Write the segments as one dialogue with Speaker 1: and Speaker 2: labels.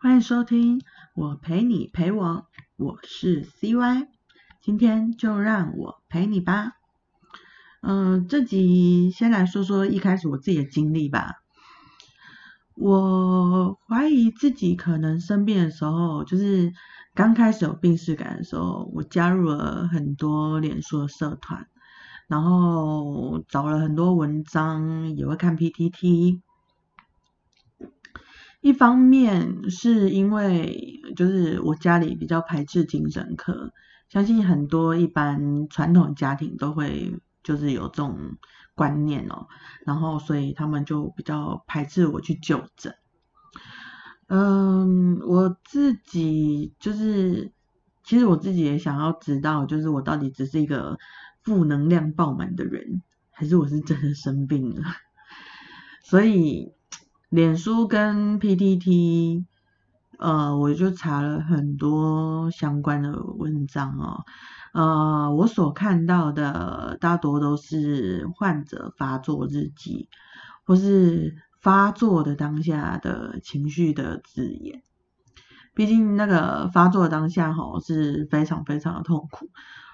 Speaker 1: 欢迎收听我陪你陪我，我是 CY，今天就让我陪你吧。嗯，这集先来说说一开始我自己的经历吧。我怀疑自己可能生病的时候，就是刚开始有病逝感的时候，我加入了很多脸书的社团，然后找了很多文章，也会看 PTT。一方面是因为就是我家里比较排斥精神科，相信很多一般传统家庭都会就是有这种观念哦，然后所以他们就比较排斥我去就诊。嗯，我自己就是其实我自己也想要知道，就是我到底只是一个负能量爆满的人，还是我是真的生病了？所以。脸书跟 PTT，呃，我就查了很多相关的文章哦，呃，我所看到的大多都是患者发作日记，或是发作的当下的情绪的字眼。毕竟那个发作当下吼是非常非常的痛苦，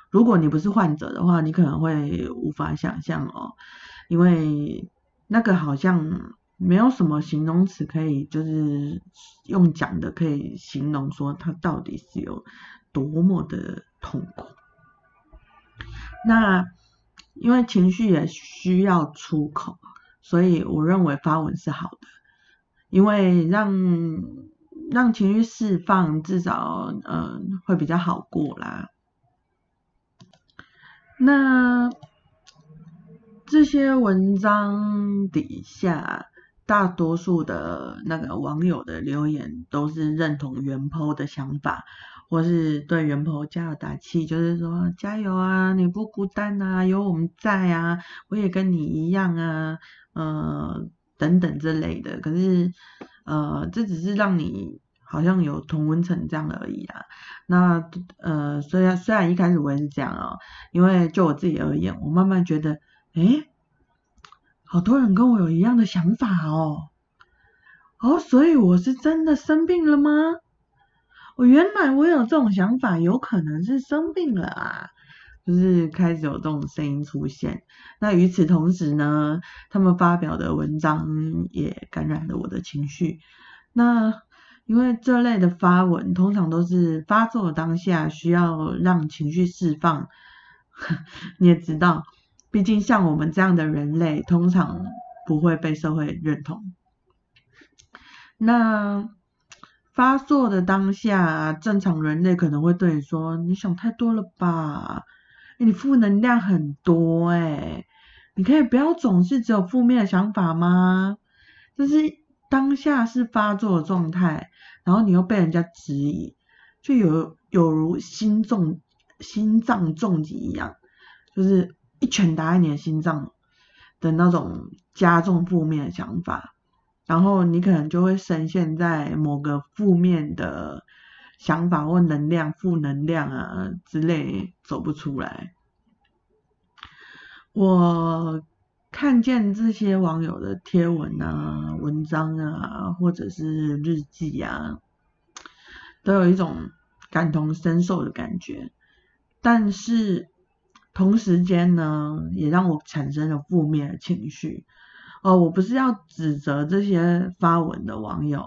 Speaker 1: 如果你不是患者的话，你可能会无法想象哦，因为那个好像。没有什么形容词可以，就是用讲的可以形容说他到底是有多么的痛苦。那因为情绪也需要出口，所以我认为发文是好的，因为让让情绪释放，至少嗯会比较好过啦。那这些文章底下。大多数的那个网友的留言都是认同元坡的想法，或是对元坡加油打气，就是说加油啊，你不孤单啊，有我们在啊，我也跟你一样啊，呃等等之类的。可是呃，这只是让你好像有同温层这样而已啊。那呃，虽然虽然一开始我也是这样啊，因为就我自己而言，我慢慢觉得，诶。好多人跟我有一样的想法哦，哦，所以我是真的生病了吗？我原来我有这种想法，有可能是生病了啊，就是开始有这种声音出现。那与此同时呢，他们发表的文章也感染了我的情绪。那因为这类的发文通常都是发作当下需要让情绪释放，你也知道。毕竟像我们这样的人类，通常不会被社会认同。那发作的当下，正常人类可能会对你说：“你想太多了吧？你负能量很多哎，你可以不要总是只有负面的想法吗？”就是当下是发作的状态，然后你又被人家质疑，就有有如心重心脏重击一样，就是。一拳打在你的心脏的那种加重负面的想法，然后你可能就会深陷在某个负面的想法或能量、负能量啊之类走不出来。我看见这些网友的贴文啊、文章啊，或者是日记啊，都有一种感同身受的感觉，但是。同时间呢，也让我产生了负面的情绪。哦，我不是要指责这些发文的网友，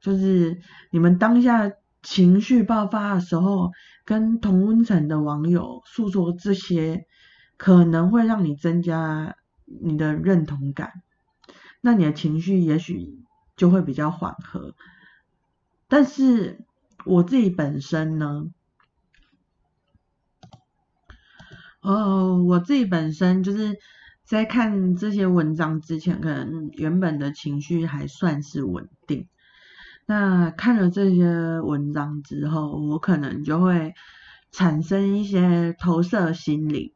Speaker 1: 就是你们当下情绪爆发的时候，跟同温层的网友诉说这些，可能会让你增加你的认同感，那你的情绪也许就会比较缓和。但是我自己本身呢？哦，我自己本身就是在看这些文章之前，可能原本的情绪还算是稳定。那看了这些文章之后，我可能就会产生一些投射心理。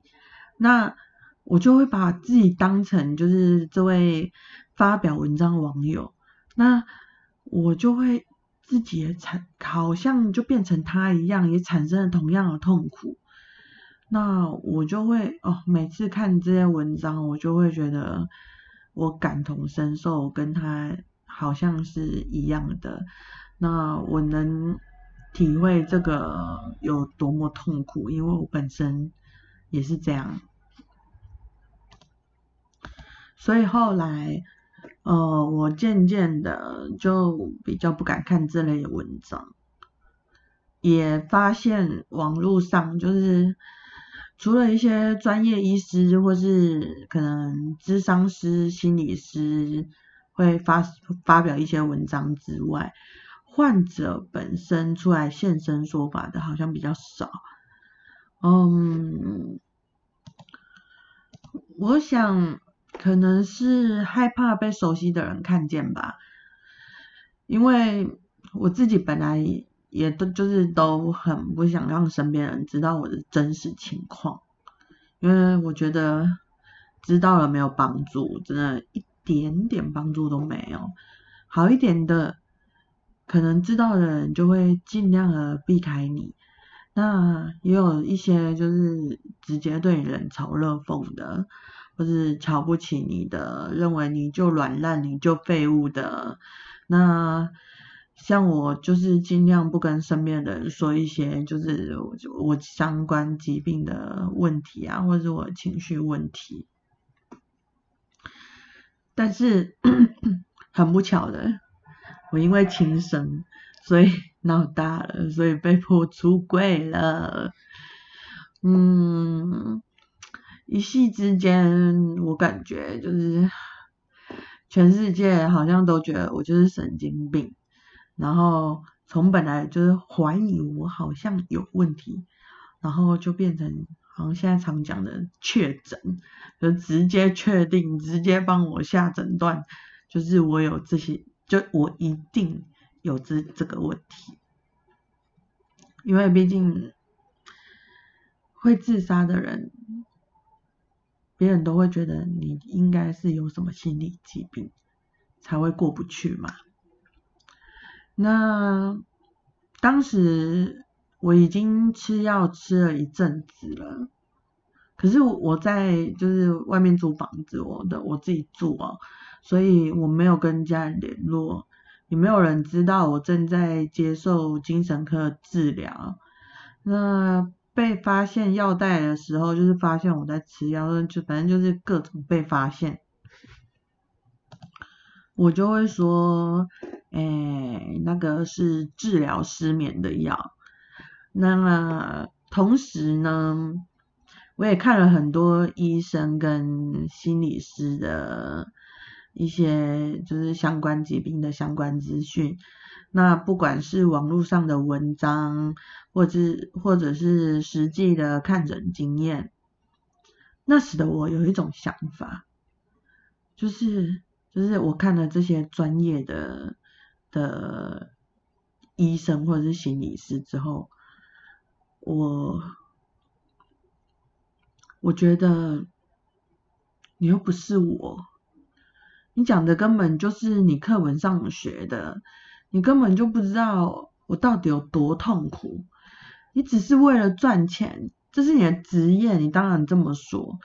Speaker 1: 那我就会把自己当成就是这位发表文章的网友，那我就会自己也产，好像就变成他一样，也产生了同样的痛苦。那我就会哦，每次看这些文章，我就会觉得我感同身受，跟他好像是一样的。那我能体会这个有多么痛苦，因为我本身也是这样。所以后来，呃，我渐渐的就比较不敢看这类文章，也发现网络上就是除了一些专业医师或是可能智商师、心理师会发发表一些文章之外，患者本身出来现身说法的好像比较少。嗯，我想。可能是害怕被熟悉的人看见吧，因为我自己本来也都就是都很不想让身边人知道我的真实情况，因为我觉得知道了没有帮助，真的一点点帮助都没有。好一点的，可能知道的人就会尽量的避开你，那也有一些就是直接对你冷嘲热讽的。或是瞧不起你的，认为你就软烂，你就废物的。那像我就是尽量不跟身边的人说一些就是我相关疾病的问题啊，或者我情绪问题。但是很不巧的，我因为轻生，所以闹大了，所以被迫出柜了。嗯。一夕之间，我感觉就是全世界好像都觉得我就是神经病，然后从本来就是怀疑我好像有问题，然后就变成好像现在常讲的确诊，就直接确定，直接帮我下诊断，就是我有这些，就我一定有这这个问题，因为毕竟会自杀的人。别人都会觉得你应该是有什么心理疾病才会过不去嘛。那当时我已经吃药吃了一阵子了，可是我在就是外面租房子，我的我自己住哦，所以我没有跟家人联络，也没有人知道我正在接受精神科治疗。那。被发现药袋的时候，就是发现我在吃药，就反正就是各种被发现，我就会说，哎，那个是治疗失眠的药。那同时呢，我也看了很多医生跟心理师的一些就是相关疾病的相关资讯。那不管是网络上的文章，或者或者是实际的看诊经验，那时的我有一种想法，就是就是我看了这些专业的的医生或者是心理师之后，我我觉得你又不是我，你讲的根本就是你课文上学的。你根本就不知道我到底有多痛苦，你只是为了赚钱，这是你的职业，你当然这么说，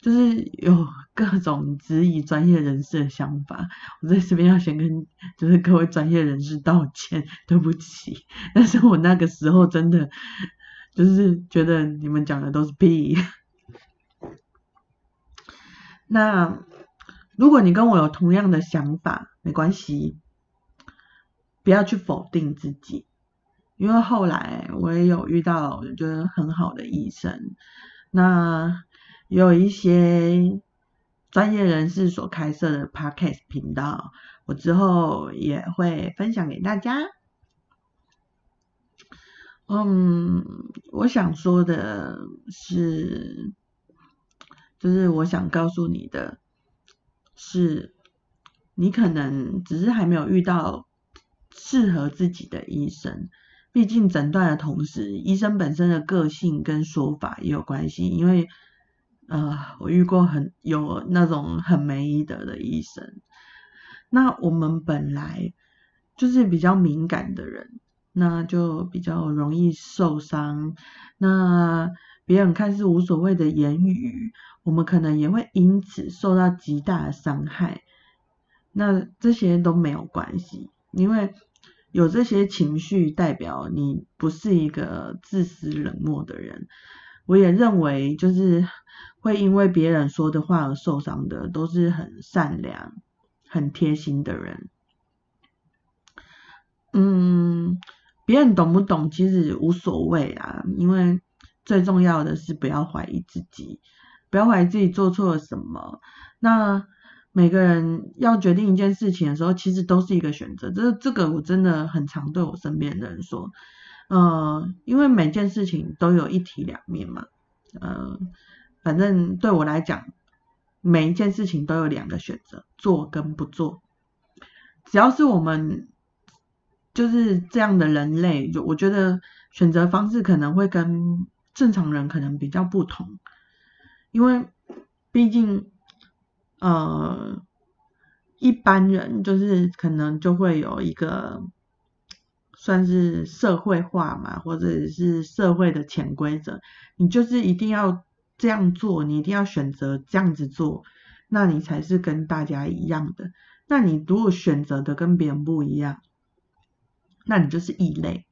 Speaker 1: 就是有各种质疑专业人士的想法。我在这边要先跟就是各位专业人士道歉，对不起。但是我那个时候真的就是觉得你们讲的都是屁。那如果你跟我有同样的想法，没关系。不要去否定自己，因为后来我也有遇到我觉得很好的医生，那有一些专业人士所开设的 podcast 频道，我之后也会分享给大家。嗯，我想说的是，就是我想告诉你的，是你可能只是还没有遇到。适合自己的医生，毕竟诊断的同时，医生本身的个性跟说法也有关系。因为，呃，我遇过很有那种很没医德的医生。那我们本来就是比较敏感的人，那就比较容易受伤。那别人看似无所谓的言语，我们可能也会因此受到极大的伤害。那这些都没有关系。因为有这些情绪，代表你不是一个自私冷漠的人。我也认为，就是会因为别人说的话而受伤的，都是很善良、很贴心的人。嗯，别人懂不懂其实无所谓啊，因为最重要的是不要怀疑自己，不要怀疑自己做错了什么。那每个人要决定一件事情的时候，其实都是一个选择。这这个我真的很常对我身边的人说，呃，因为每件事情都有一体两面嘛，呃，反正对我来讲，每一件事情都有两个选择，做跟不做。只要是我们就是这样的人类，就我觉得选择方式可能会跟正常人可能比较不同，因为毕竟。呃，一般人就是可能就会有一个算是社会化嘛，或者是社会的潜规则，你就是一定要这样做，你一定要选择这样子做，那你才是跟大家一样的。那你如果选择的跟别人不一样，那你就是异类。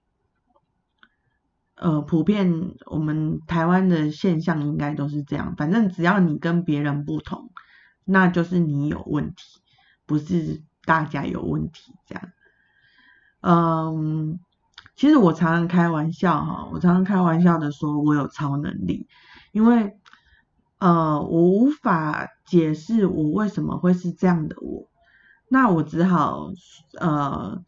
Speaker 1: 呃，普遍我们台湾的现象应该都是这样，反正只要你跟别人不同。那就是你有问题，不是大家有问题这样。嗯，其实我常常开玩笑哈，我常常开玩笑的说我有超能力，因为呃我无法解释我为什么会是这样的我，那我只好呃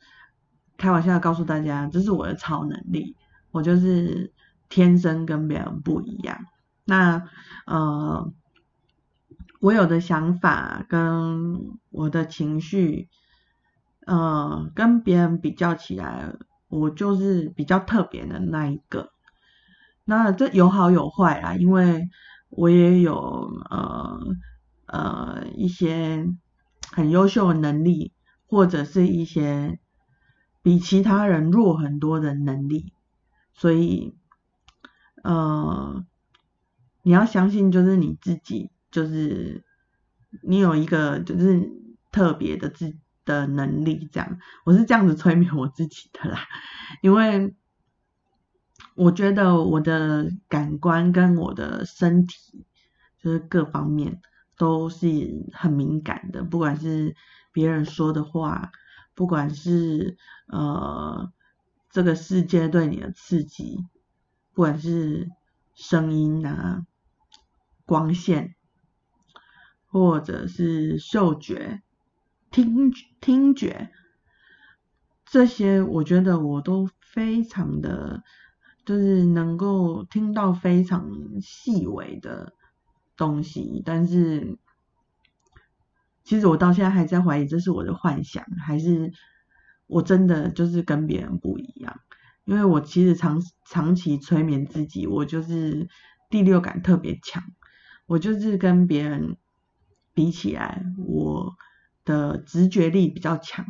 Speaker 1: 开玩笑告诉大家，这是我的超能力，我就是天生跟别人不一样。那呃。我有的想法跟我的情绪，呃，跟别人比较起来，我就是比较特别的那一个。那这有好有坏啦，因为我也有呃呃一些很优秀的能力，或者是一些比其他人弱很多的能力，所以呃你要相信就是你自己。就是你有一个就是特别的自的能力，这样我是这样子催眠我自己的啦，因为我觉得我的感官跟我的身体就是各方面都是很敏感的，不管是别人说的话，不管是呃这个世界对你的刺激，不管是声音啊、光线。或者是嗅觉、听听觉这些，我觉得我都非常的，就是能够听到非常细微的东西。但是，其实我到现在还在怀疑，这是我的幻想，还是我真的就是跟别人不一样？因为我其实长长期催眠自己，我就是第六感特别强，我就是跟别人。比起来，我的直觉力比较强，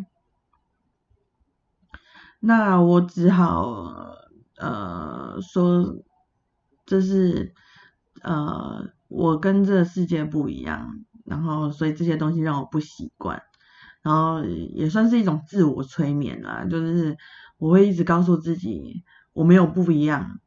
Speaker 1: 那我只好呃说，这是呃我跟这个世界不一样，然后所以这些东西让我不习惯，然后也算是一种自我催眠啦，就是我会一直告诉自己我没有不一样，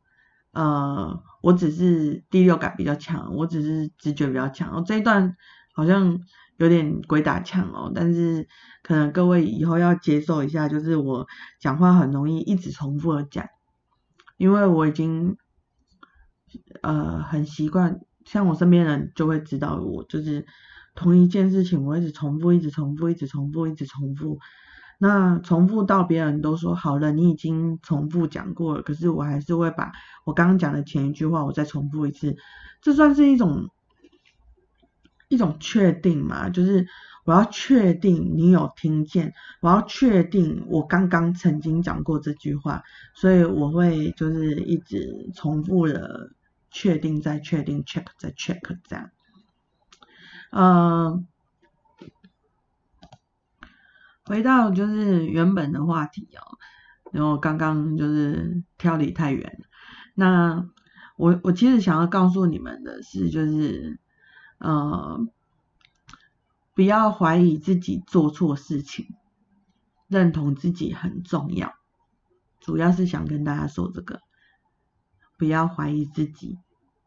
Speaker 1: 呃，我只是第六感比较强，我只是直觉比较强，这一段。好像有点鬼打墙哦，但是可能各位以后要接受一下，就是我讲话很容易一直重复的讲，因为我已经呃很习惯，像我身边人就会知道我就是同一件事情，我一直重复，一直重复，一直重复，一直重复，那重复到别人都说好了，你已经重复讲过了，可是我还是会把我刚刚讲的前一句话我再重复一次，这算是一种。一种确定嘛，就是我要确定你有听见，我要确定我刚刚曾经讲过这句话，所以我会就是一直重复的确定再确定，check 再 check 这样。嗯，回到就是原本的话题哦，然后刚刚就是跳离太远。那我我其实想要告诉你们的是，就是。呃，不要怀疑自己做错事情，认同自己很重要，主要是想跟大家说这个，不要怀疑自己，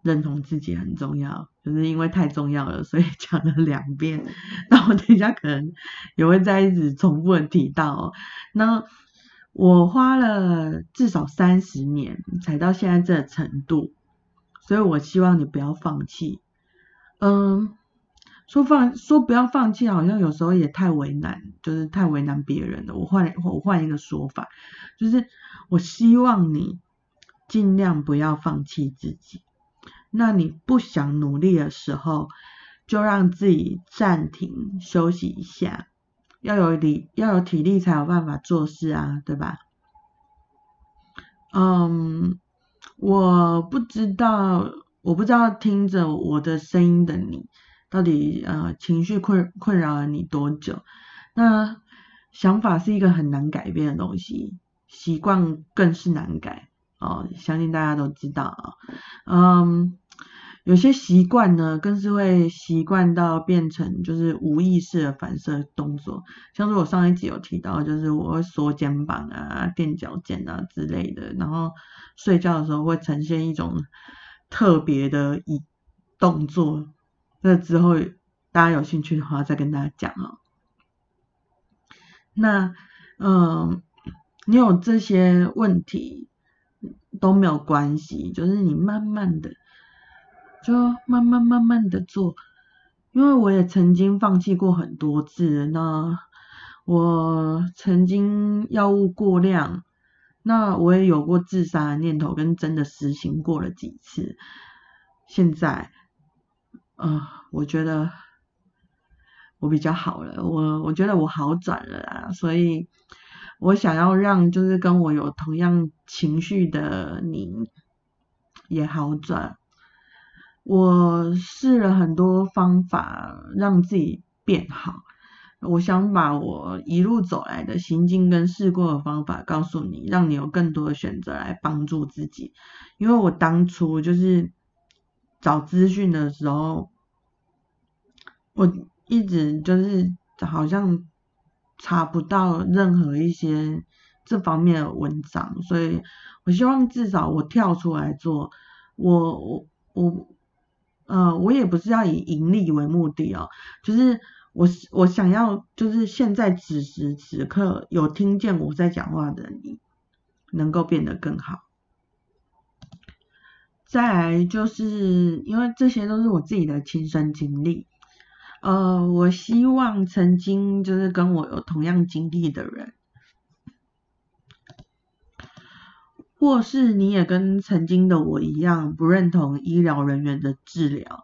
Speaker 1: 认同自己很重要，就是因为太重要了，所以讲了两遍。那我等一下可能也会再一直重复的提到。那我花了至少三十年才到现在这程度，所以我希望你不要放弃。嗯。说放说不要放弃，好像有时候也太为难，就是太为难别人了。我换我换一个说法，就是我希望你尽量不要放弃自己。那你不想努力的时候，就让自己暂停休息一下。要有力要有体力才有办法做事啊，对吧？嗯，我不知道，我不知道听着我的声音的你。到底呃情绪困困扰了你多久？那想法是一个很难改变的东西，习惯更是难改哦。相信大家都知道啊，嗯，有些习惯呢，更是会习惯到变成就是无意识的反射动作。像是我上一集有提到，就是我会缩肩膀啊、垫脚尖啊之类的，然后睡觉的时候会呈现一种特别的一动作。那之后，大家有兴趣的话，再跟大家讲哦。那，嗯，你有这些问题都没有关系，就是你慢慢的，就慢慢慢慢的做。因为我也曾经放弃过很多次，那我曾经药物过量，那我也有过自杀的念头，跟真的实行过了几次。现在。嗯，我觉得我比较好了，我我觉得我好转了啊，所以我想要让就是跟我有同样情绪的你也好转。我试了很多方法让自己变好，我想把我一路走来的行径跟试过的方法告诉你，让你有更多的选择来帮助自己。因为我当初就是。找资讯的时候，我一直就是好像查不到任何一些这方面的文章，所以我希望至少我跳出来做，我我我，呃，我也不是要以盈利为目的哦，就是我我想要就是现在此时此刻有听见我在讲话的你，能够变得更好。再来就是因为这些都是我自己的亲身经历，呃，我希望曾经就是跟我有同样经历的人，或是你也跟曾经的我一样不认同医疗人员的治疗，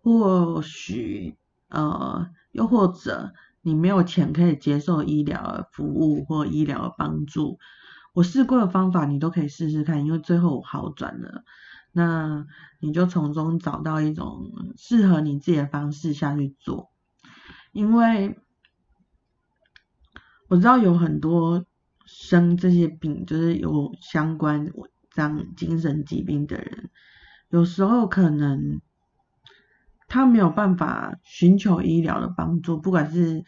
Speaker 1: 或许呃，又或者你没有钱可以接受医疗服务或医疗帮助，我试过的方法你都可以试试看，因为最后我好转了。那你就从中找到一种适合你自己的方式下去做，因为我知道有很多生这些病，就是有相关这样精神疾病的人，有时候可能他没有办法寻求医疗的帮助，不管是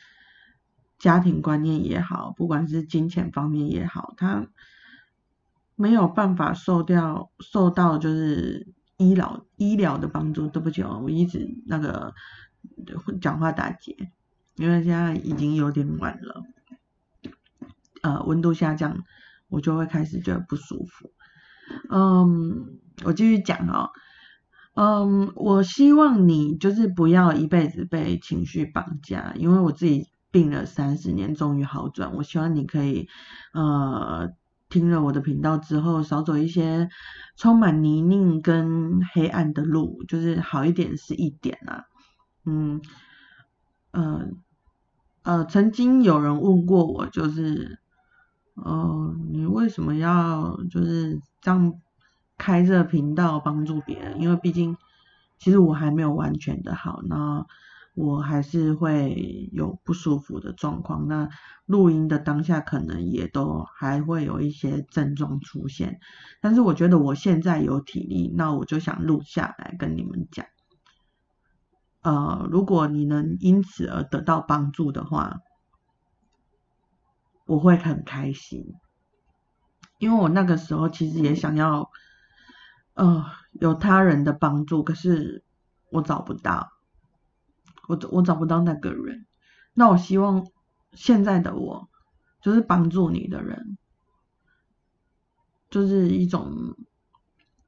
Speaker 1: 家庭观念也好，不管是金钱方面也好，他。没有办法受掉受到就是医疗医疗的帮助，对不起哦，我一直那个讲话打结，因为现在已经有点晚了，呃，温度下降，我就会开始觉得不舒服。嗯，我继续讲哦，嗯，我希望你就是不要一辈子被情绪绑架，因为我自己病了三十年，终于好转，我希望你可以呃。听了我的频道之后，少走一些充满泥泞跟黑暗的路，就是好一点是一点啊。嗯，呃，呃，曾经有人问过我，就是，呃，你为什么要就是这样开这频道帮助别人？因为毕竟，其实我还没有完全的好，那。我还是会有不舒服的状况，那录音的当下可能也都还会有一些症状出现，但是我觉得我现在有体力，那我就想录下来跟你们讲。呃，如果你能因此而得到帮助的话，我会很开心，因为我那个时候其实也想要，呃，有他人的帮助，可是我找不到，我我找不到那个人。那我希望现在的我，就是帮助你的人，就是一种。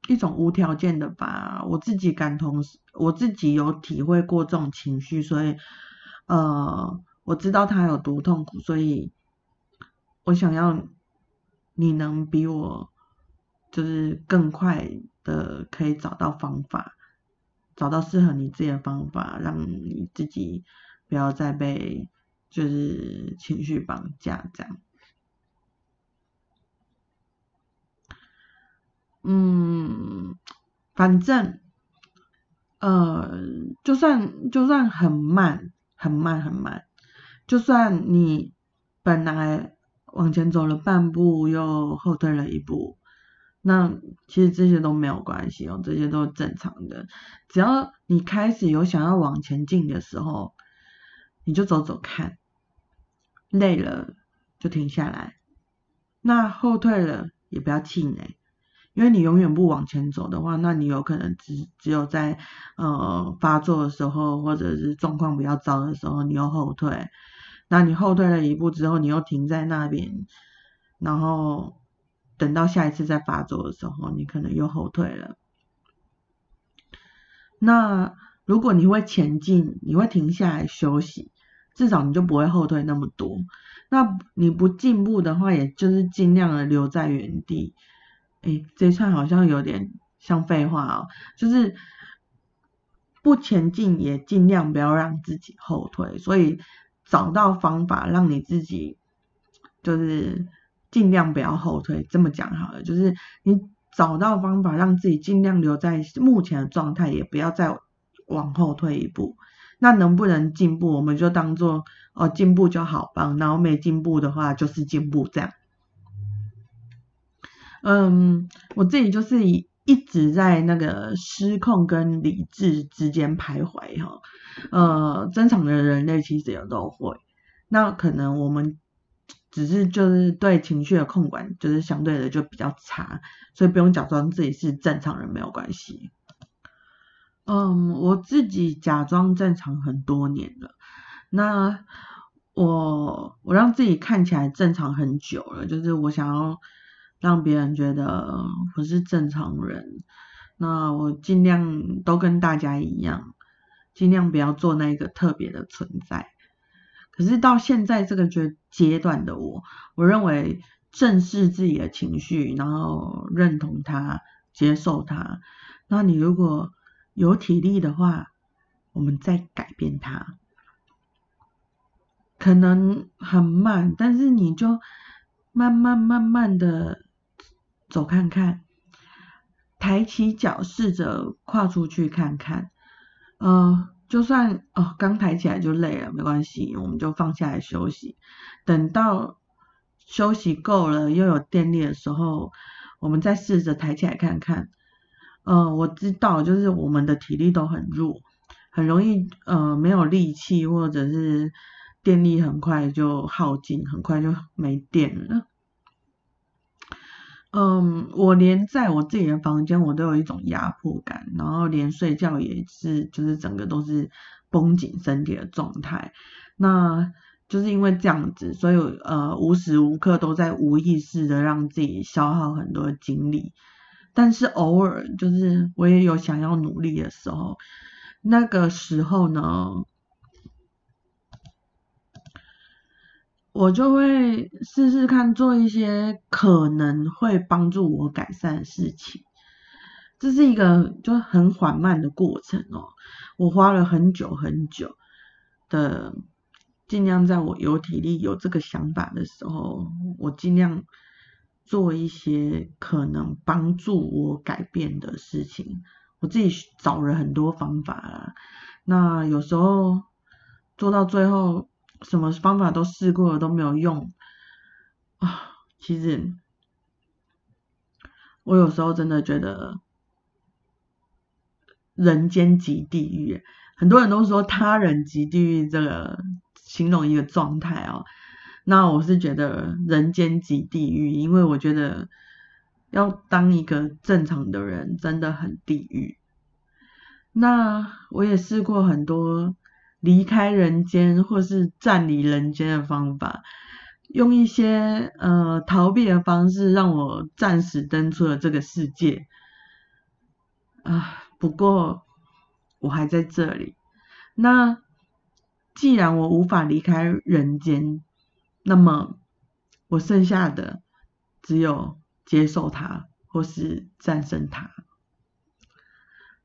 Speaker 1: 一种无条件的吧，我自己感同，我自己有体会过这种情绪，所以，呃，我知道他有多痛苦，所以，我想要你能比我，就是更快的可以找到方法，找到适合你自己的方法，让你自己不要再被就是情绪绑架这样。嗯，反正，呃，就算就算很慢，很慢，很慢，就算你本来往前走了半步，又后退了一步，那其实这些都没有关系哦，这些都是正常的。只要你开始有想要往前进的时候，你就走走看，累了就停下来，那后退了也不要气馁。因为你永远不往前走的话，那你有可能只只有在呃发作的时候，或者是状况比较糟的时候，你又后退。那你后退了一步之后，你又停在那边，然后等到下一次再发作的时候，你可能又后退了。那如果你会前进，你会停下来休息，至少你就不会后退那么多。那你不进步的话，也就是尽量的留在原地。哎，这串好像有点像废话哦，就是不前进也尽量不要让自己后退，所以找到方法让你自己就是尽量不要后退。这么讲好了，就是你找到方法让自己尽量留在目前的状态，也不要再往后退一步。那能不能进步，我们就当做哦进步就好棒，然后没进步的话就是进步这样。嗯，我自己就是一直在那个失控跟理智之间徘徊哈。呃，正常的人类其实也都会，那可能我们只是就是对情绪的控管就是相对的就比较差，所以不用假装自己是正常人没有关系。嗯，我自己假装正常很多年了，那我我让自己看起来正常很久了，就是我想要。让别人觉得我是正常人，那我尽量都跟大家一样，尽量不要做那个特别的存在。可是到现在这个阶阶段的我，我认为正视自己的情绪，然后认同它，接受它。那你如果有体力的话，我们再改变它，可能很慢，但是你就慢慢慢慢的。走看看，抬起脚，试着跨出去看看。呃，就算哦，刚抬起来就累了，没关系，我们就放下来休息。等到休息够了，又有电力的时候，我们再试着抬起来看看。呃，我知道，就是我们的体力都很弱，很容易呃没有力气，或者是电力很快就耗尽，很快就没电了。嗯，我连在我自己的房间，我都有一种压迫感，然后连睡觉也是，就是整个都是绷紧身体的状态。那就是因为这样子，所以呃无时无刻都在无意识的让自己消耗很多精力。但是偶尔就是我也有想要努力的时候，那个时候呢。我就会试试看做一些可能会帮助我改善的事情，这是一个就很缓慢的过程哦。我花了很久很久的，尽量在我有体力有这个想法的时候，我尽量做一些可能帮助我改变的事情。我自己找了很多方法啦，那有时候做到最后。什么方法都试过了都没有用啊！其实我有时候真的觉得人间即地狱，很多人都说他人即地狱这个形容一个状态哦。那我是觉得人间即地狱，因为我觉得要当一个正常的人真的很地狱。那我也试过很多离开人间或是暂离人间的方法，用一些呃逃避的方式让我暂时登出了这个世界。啊，不过我还在这里。那既然我无法离开人间，那么我剩下的只有接受它，或是战胜它。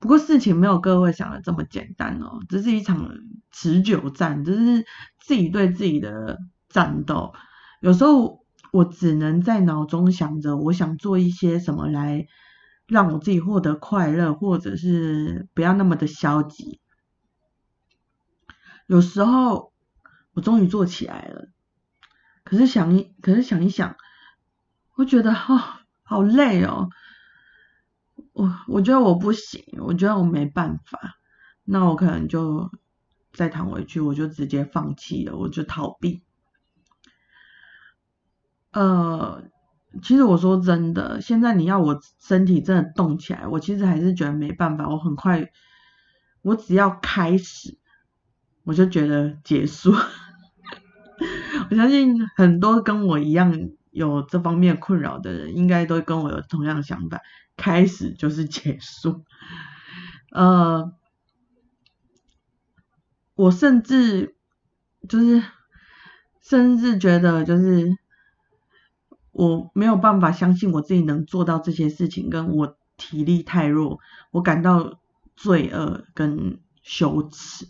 Speaker 1: 不过事情没有各位想的这么简单哦，这是一场持久战，这是自己对自己的战斗。有时候我只能在脑中想着，我想做一些什么来让我自己获得快乐，或者是不要那么的消极。有时候我终于做起来了，可是想一，可是想一想，我觉得哦，好累哦。我我觉得我不行，我觉得我没办法，那我可能就再躺回去，我就直接放弃了，我就逃避。呃，其实我说真的，现在你要我身体真的动起来，我其实还是觉得没办法。我很快，我只要开始，我就觉得结束。我相信很多跟我一样有这方面困扰的人，应该都跟我有同样的想法。开始就是结束，呃，我甚至就是甚至觉得就是我没有办法相信我自己能做到这些事情，跟我体力太弱，我感到罪恶跟羞耻。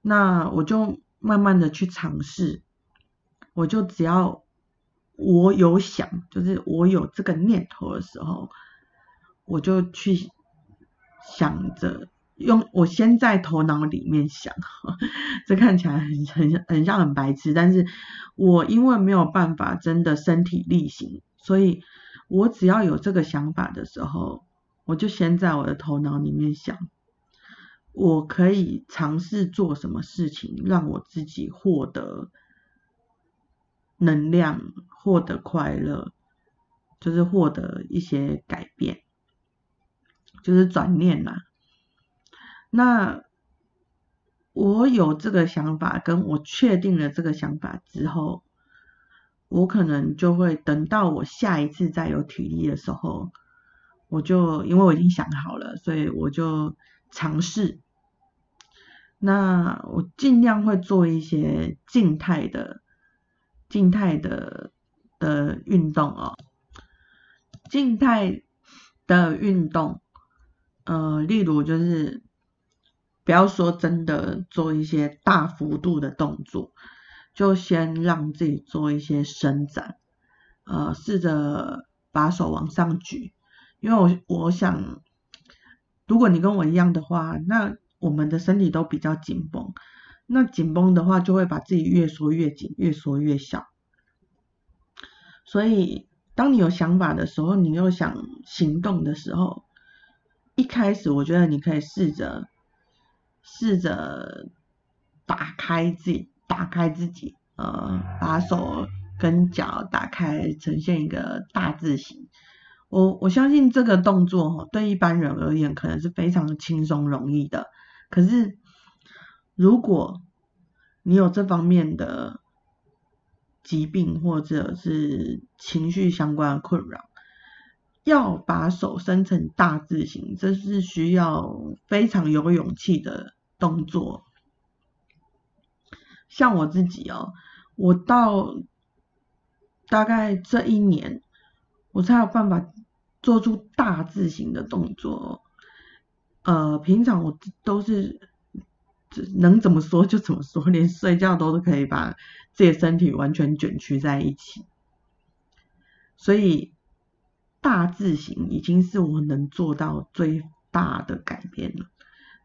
Speaker 1: 那我就慢慢的去尝试，我就只要。我有想，就是我有这个念头的时候，我就去想着用我先在头脑里面想，这看起来很很很像很白痴，但是我因为没有办法真的身体力行，所以我只要有这个想法的时候，我就先在我的头脑里面想，我可以尝试做什么事情，让我自己获得。能量获得快乐，就是获得一些改变，就是转念啦。那我有这个想法，跟我确定了这个想法之后，我可能就会等到我下一次再有体力的时候，我就因为我已经想好了，所以我就尝试。那我尽量会做一些静态的。静态的的运动哦，静态的运动，呃，例如就是不要说真的做一些大幅度的动作，就先让自己做一些伸展，呃，试着把手往上举，因为我我想，如果你跟我一样的话，那我们的身体都比较紧绷。那紧绷的话，就会把自己越缩越紧，越缩越小。所以，当你有想法的时候，你又想行动的时候，一开始我觉得你可以试着试着打开自己，打开自己，呃，把手跟脚打开，呈现一个大字形。我我相信这个动作对一般人而言可能是非常轻松容易的。可是，如果你有这方面的疾病或者是情绪相关的困扰，要把手伸成大字形，这是需要非常有勇气的动作。像我自己哦，我到大概这一年，我才有办法做出大字形的动作。呃，平常我都是。能怎么说就怎么说，连睡觉都是可以把自己的身体完全卷曲在一起。所以大字型已经是我能做到最大的改变了。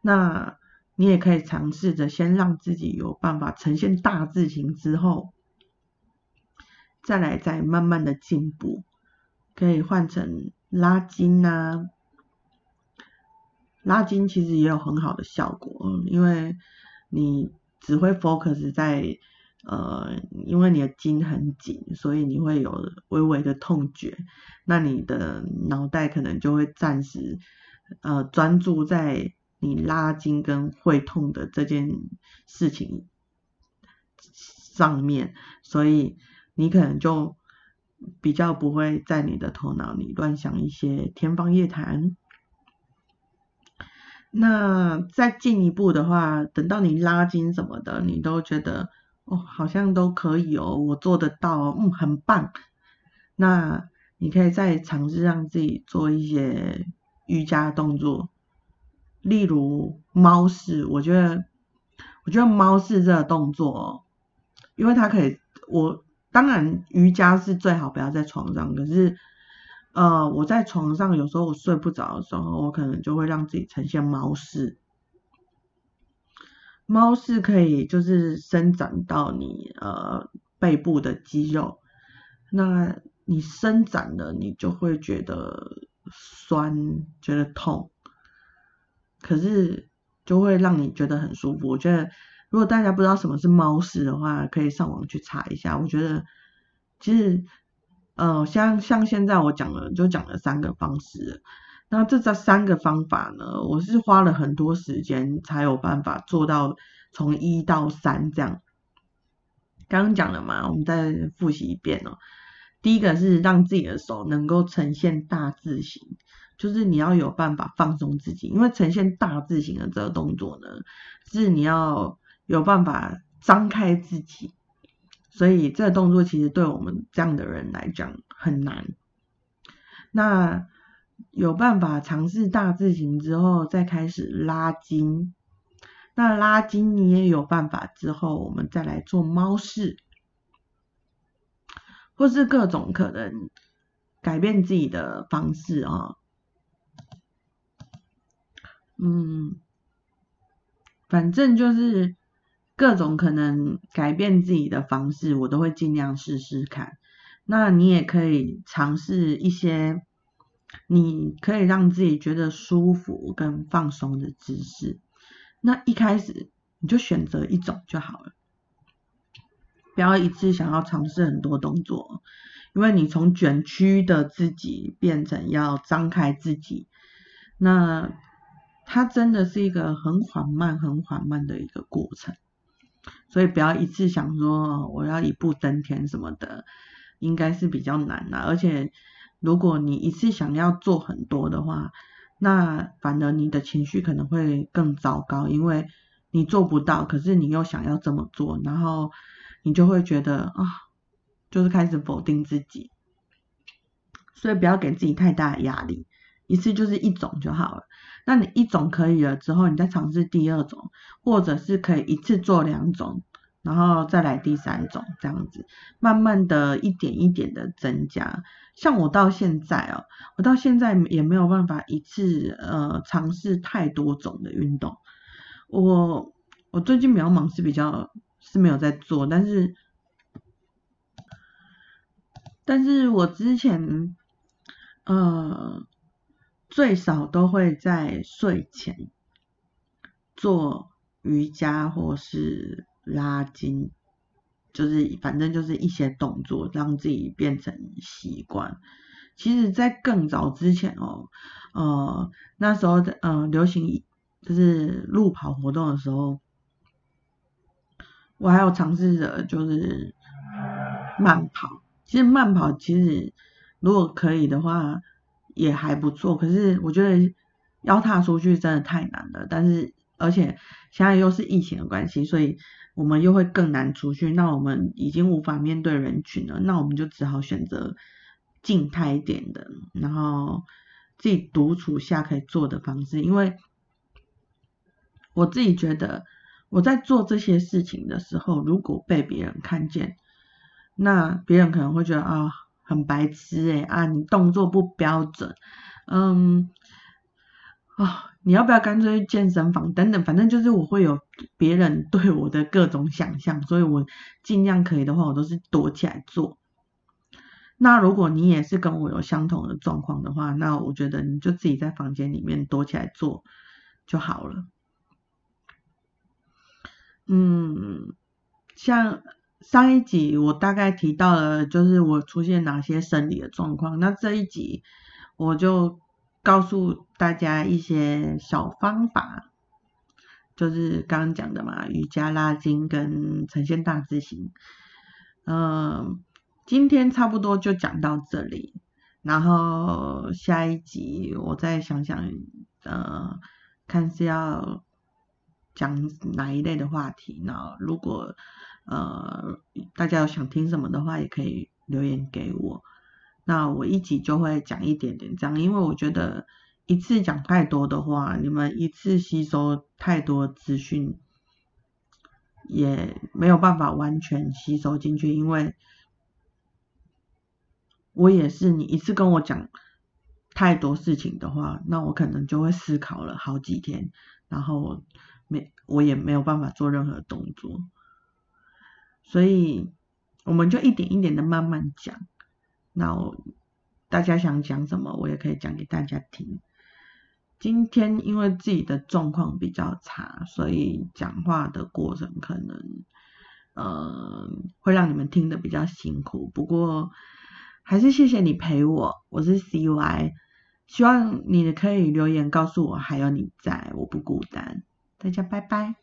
Speaker 1: 那你也可以尝试着先让自己有办法呈现大字型之后，再来再慢慢的进步，可以换成拉筋啊。拉筋其实也有很好的效果，因为你只会 focus 在呃，因为你的筋很紧，所以你会有微微的痛觉，那你的脑袋可能就会暂时呃专注在你拉筋跟会痛的这件事情上面，所以你可能就比较不会在你的头脑里乱想一些天方夜谭。那再进一步的话，等到你拉筋什么的，你都觉得。哦，好像都可以哦，我做得到哦，嗯，很棒。那你可以再尝试让自己做一些瑜伽动作，例如猫式。我觉得，我觉得猫式这个动作，因为它可以，我当然瑜伽是最好不要在床上，可是，呃，我在床上有时候我睡不着的时候，我可能就会让自己呈现猫式。猫是可以就是伸展到你呃背部的肌肉，那你伸展了，你就会觉得酸，觉得痛，可是就会让你觉得很舒服。我觉得如果大家不知道什么是猫式的话，可以上网去查一下。我觉得其实呃像像现在我讲了就讲了三个方式。那这这三个方法呢，我是花了很多时间才有办法做到从一到三这样。刚刚讲了嘛，我们再复习一遍哦。第一个是让自己的手能够呈现大字形，就是你要有办法放松自己，因为呈现大字形的这个动作呢，是你要有办法张开自己，所以这个动作其实对我们这样的人来讲很难。那有办法尝试大字型之后，再开始拉筋。那拉筋你也有办法之后，我们再来做猫式，或是各种可能改变自己的方式啊。嗯，反正就是各种可能改变自己的方式，我都会尽量试试看。那你也可以尝试一些。你可以让自己觉得舒服跟放松的姿势，那一开始你就选择一种就好了，不要一次想要尝试很多动作，因为你从卷曲的自己变成要张开自己，那它真的是一个很缓慢、很缓慢的一个过程，所以不要一次想说我要一步登天什么的，应该是比较难的，而且。如果你一次想要做很多的话，那反而你的情绪可能会更糟糕，因为你做不到，可是你又想要这么做，然后你就会觉得啊，就是开始否定自己。所以不要给自己太大的压力，一次就是一种就好了。那你一种可以了之后，你再尝试第二种，或者是可以一次做两种。然后再来第三种，这样子，慢慢的一点一点的增加。像我到现在哦，我到现在也没有办法一次呃尝试太多种的运动。我我最近比较忙，是比较是没有在做，但是但是我之前呃最少都会在睡前做瑜伽或是。拉筋，就是反正就是一些动作，让自己变成习惯。其实，在更早之前哦，呃，那时候呃流行就是路跑活动的时候，我还有尝试着就是慢跑。其实慢跑其实如果可以的话也还不错，可是我觉得要踏出去真的太难了。但是而且现在又是疫情的关系，所以。我们又会更难出去，那我们已经无法面对人群了，那我们就只好选择静态一点的，然后自己独处下可以做的方式。因为我自己觉得我在做这些事情的时候，如果被别人看见，那别人可能会觉得啊很白痴诶啊你动作不标准，嗯啊。你要不要干脆去健身房等等，反正就是我会有别人对我的各种想象，所以我尽量可以的话，我都是躲起来做。那如果你也是跟我有相同的状况的话，那我觉得你就自己在房间里面躲起来做就好了。嗯，像上一集我大概提到了，就是我出现哪些生理的状况。那这一集我就告诉大家一些小方法，就是刚刚讲的嘛，瑜伽、拉筋跟呈现大字形。嗯，今天差不多就讲到这里，然后下一集我再想想，呃，看是要讲哪一类的话题。那如果呃，大家有想听什么的话，也可以留言给我。那我一集就会讲一点点这样，因为我觉得一次讲太多的话，你们一次吸收太多资讯，也没有办法完全吸收进去。因为我也是，你一次跟我讲太多事情的话，那我可能就会思考了好几天，然后没我也没有办法做任何动作。所以我们就一点一点的慢慢讲，那大家想讲什么，我也可以讲给大家听。今天因为自己的状况比较差，所以讲话的过程可能，呃，会让你们听的比较辛苦。不过还是谢谢你陪我，我是 CY，希望你可以留言告诉我还有你在，我不孤单。大家拜拜。